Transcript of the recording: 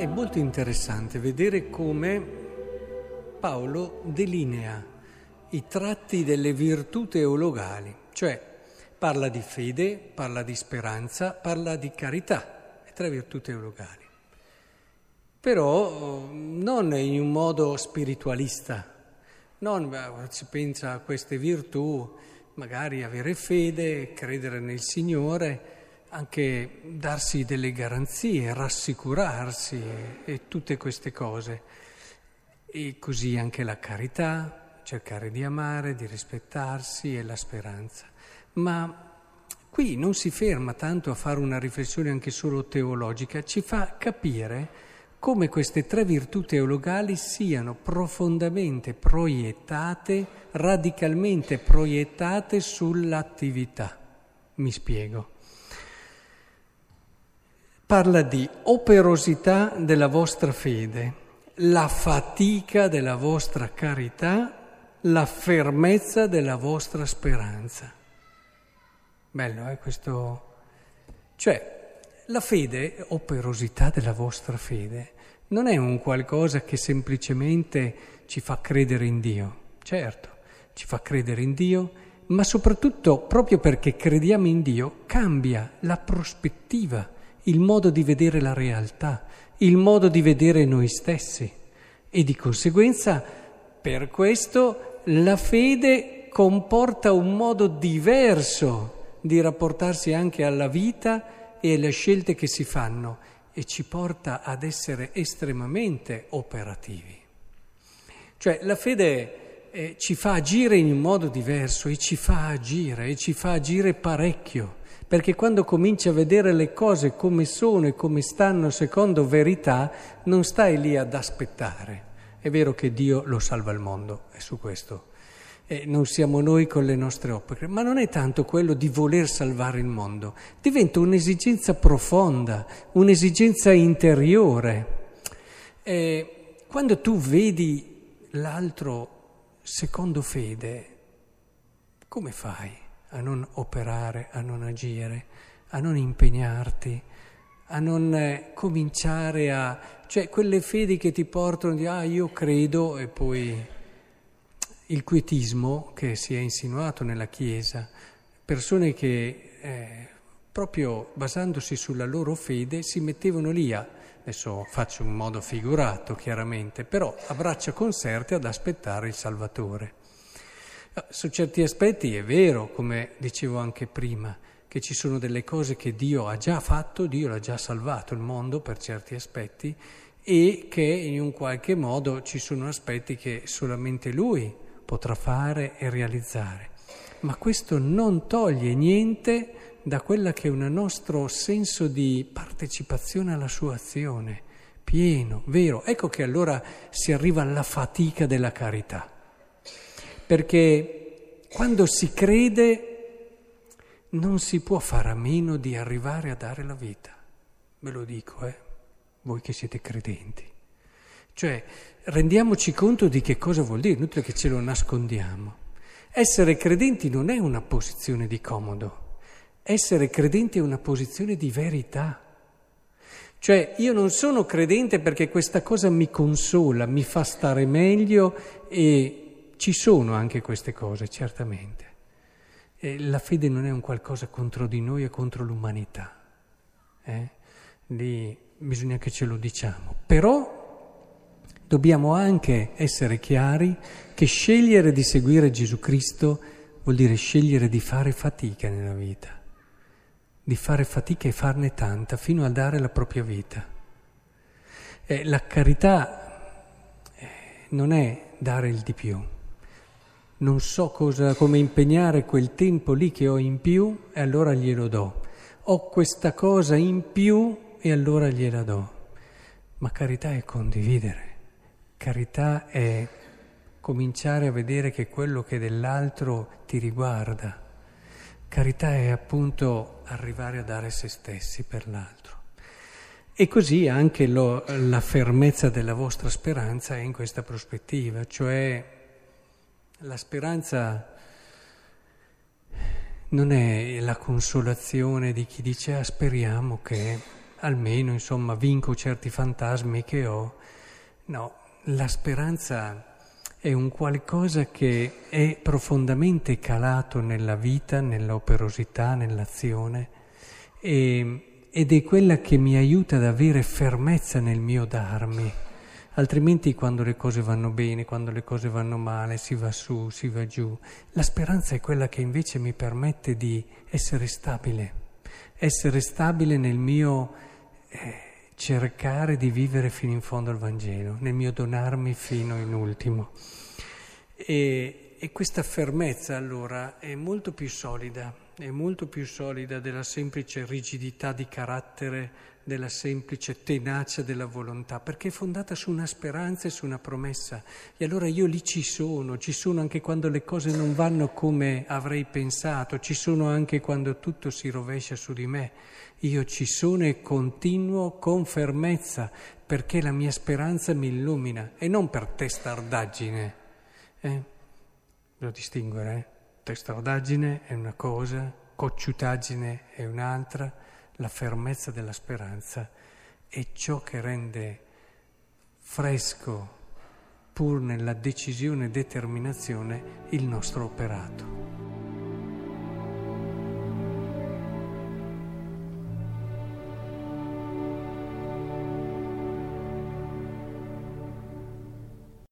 È molto interessante vedere come Paolo delinea i tratti delle virtù teologali, cioè parla di fede, parla di speranza, parla di carità, le tre virtù teologali. Però non in un modo spiritualista, non si pensa a queste virtù, magari avere fede, credere nel Signore, anche darsi delle garanzie, rassicurarsi e tutte queste cose. E così anche la carità, cercare di amare, di rispettarsi e la speranza. Ma qui non si ferma tanto a fare una riflessione anche solo teologica, ci fa capire come queste tre virtù teologali siano profondamente proiettate, radicalmente proiettate sull'attività. Mi spiego parla di operosità della vostra fede, la fatica della vostra carità, la fermezza della vostra speranza. Bello, eh, questo... Cioè, la fede, operosità della vostra fede, non è un qualcosa che semplicemente ci fa credere in Dio. Certo, ci fa credere in Dio, ma soprattutto proprio perché crediamo in Dio cambia la prospettiva il modo di vedere la realtà, il modo di vedere noi stessi e di conseguenza per questo la fede comporta un modo diverso di rapportarsi anche alla vita e alle scelte che si fanno e ci porta ad essere estremamente operativi. Cioè la fede eh, ci fa agire in un modo diverso e ci fa agire e ci fa agire parecchio perché quando cominci a vedere le cose come sono e come stanno secondo verità, non stai lì ad aspettare. È vero che Dio lo salva il mondo, è su questo. E non siamo noi con le nostre opere, ma non è tanto quello di voler salvare il mondo, diventa un'esigenza profonda, un'esigenza interiore. E quando tu vedi l'altro secondo fede, come fai? A non operare, a non agire, a non impegnarti, a non eh, cominciare a... cioè quelle fedi che ti portano di ah io credo e poi il quietismo che si è insinuato nella Chiesa, persone che eh, proprio basandosi sulla loro fede si mettevano lì a, adesso faccio un modo figurato chiaramente, però a braccia conserte ad aspettare il Salvatore. Su certi aspetti è vero, come dicevo anche prima, che ci sono delle cose che Dio ha già fatto, Dio l'ha già salvato il mondo per certi aspetti e che in un qualche modo ci sono aspetti che solamente Lui potrà fare e realizzare. Ma questo non toglie niente da quella che è un nostro senso di partecipazione alla sua azione, pieno, vero. Ecco che allora si arriva alla fatica della carità perché quando si crede non si può fare a meno di arrivare a dare la vita. Ve lo dico, eh, voi che siete credenti. Cioè, rendiamoci conto di che cosa vuol dire, inutile che ce lo nascondiamo. Essere credenti non è una posizione di comodo, essere credenti è una posizione di verità. Cioè io non sono credente perché questa cosa mi consola, mi fa stare meglio e ci sono anche queste cose, certamente. E la fede non è un qualcosa contro di noi e contro l'umanità. Eh? Lì bisogna che ce lo diciamo. Però dobbiamo anche essere chiari che scegliere di seguire Gesù Cristo vuol dire scegliere di fare fatica nella vita, di fare fatica e farne tanta fino a dare la propria vita. Eh, la carità eh, non è dare il di più non so cosa, come impegnare quel tempo lì che ho in più e allora glielo do. Ho questa cosa in più e allora gliela do. Ma carità è condividere, carità è cominciare a vedere che quello che dell'altro ti riguarda. Carità è appunto arrivare a dare se stessi per l'altro. E così anche lo, la fermezza della vostra speranza è in questa prospettiva, cioè la speranza non è la consolazione di chi dice ah, speriamo che almeno insomma vinco certi fantasmi che ho. No, la speranza è un qualcosa che è profondamente calato nella vita, nell'operosità, nell'azione e, ed è quella che mi aiuta ad avere fermezza nel mio darmi. Altrimenti quando le cose vanno bene, quando le cose vanno male, si va su, si va giù. La speranza è quella che invece mi permette di essere stabile, essere stabile nel mio eh, cercare di vivere fino in fondo il Vangelo, nel mio donarmi fino in ultimo. E, e questa fermezza allora è molto più solida, è molto più solida della semplice rigidità di carattere della semplice tenacia della volontà, perché è fondata su una speranza e su una promessa. E allora io lì ci sono, ci sono anche quando le cose non vanno come avrei pensato, ci sono anche quando tutto si rovescia su di me. Io ci sono e continuo con fermezza, perché la mia speranza mi illumina e non per testardaggine. Eh? Devo distinguere, eh? Testardaggine è una cosa, cocciutaggine è un'altra la fermezza della speranza è ciò che rende fresco, pur nella decisione e determinazione, il nostro operato.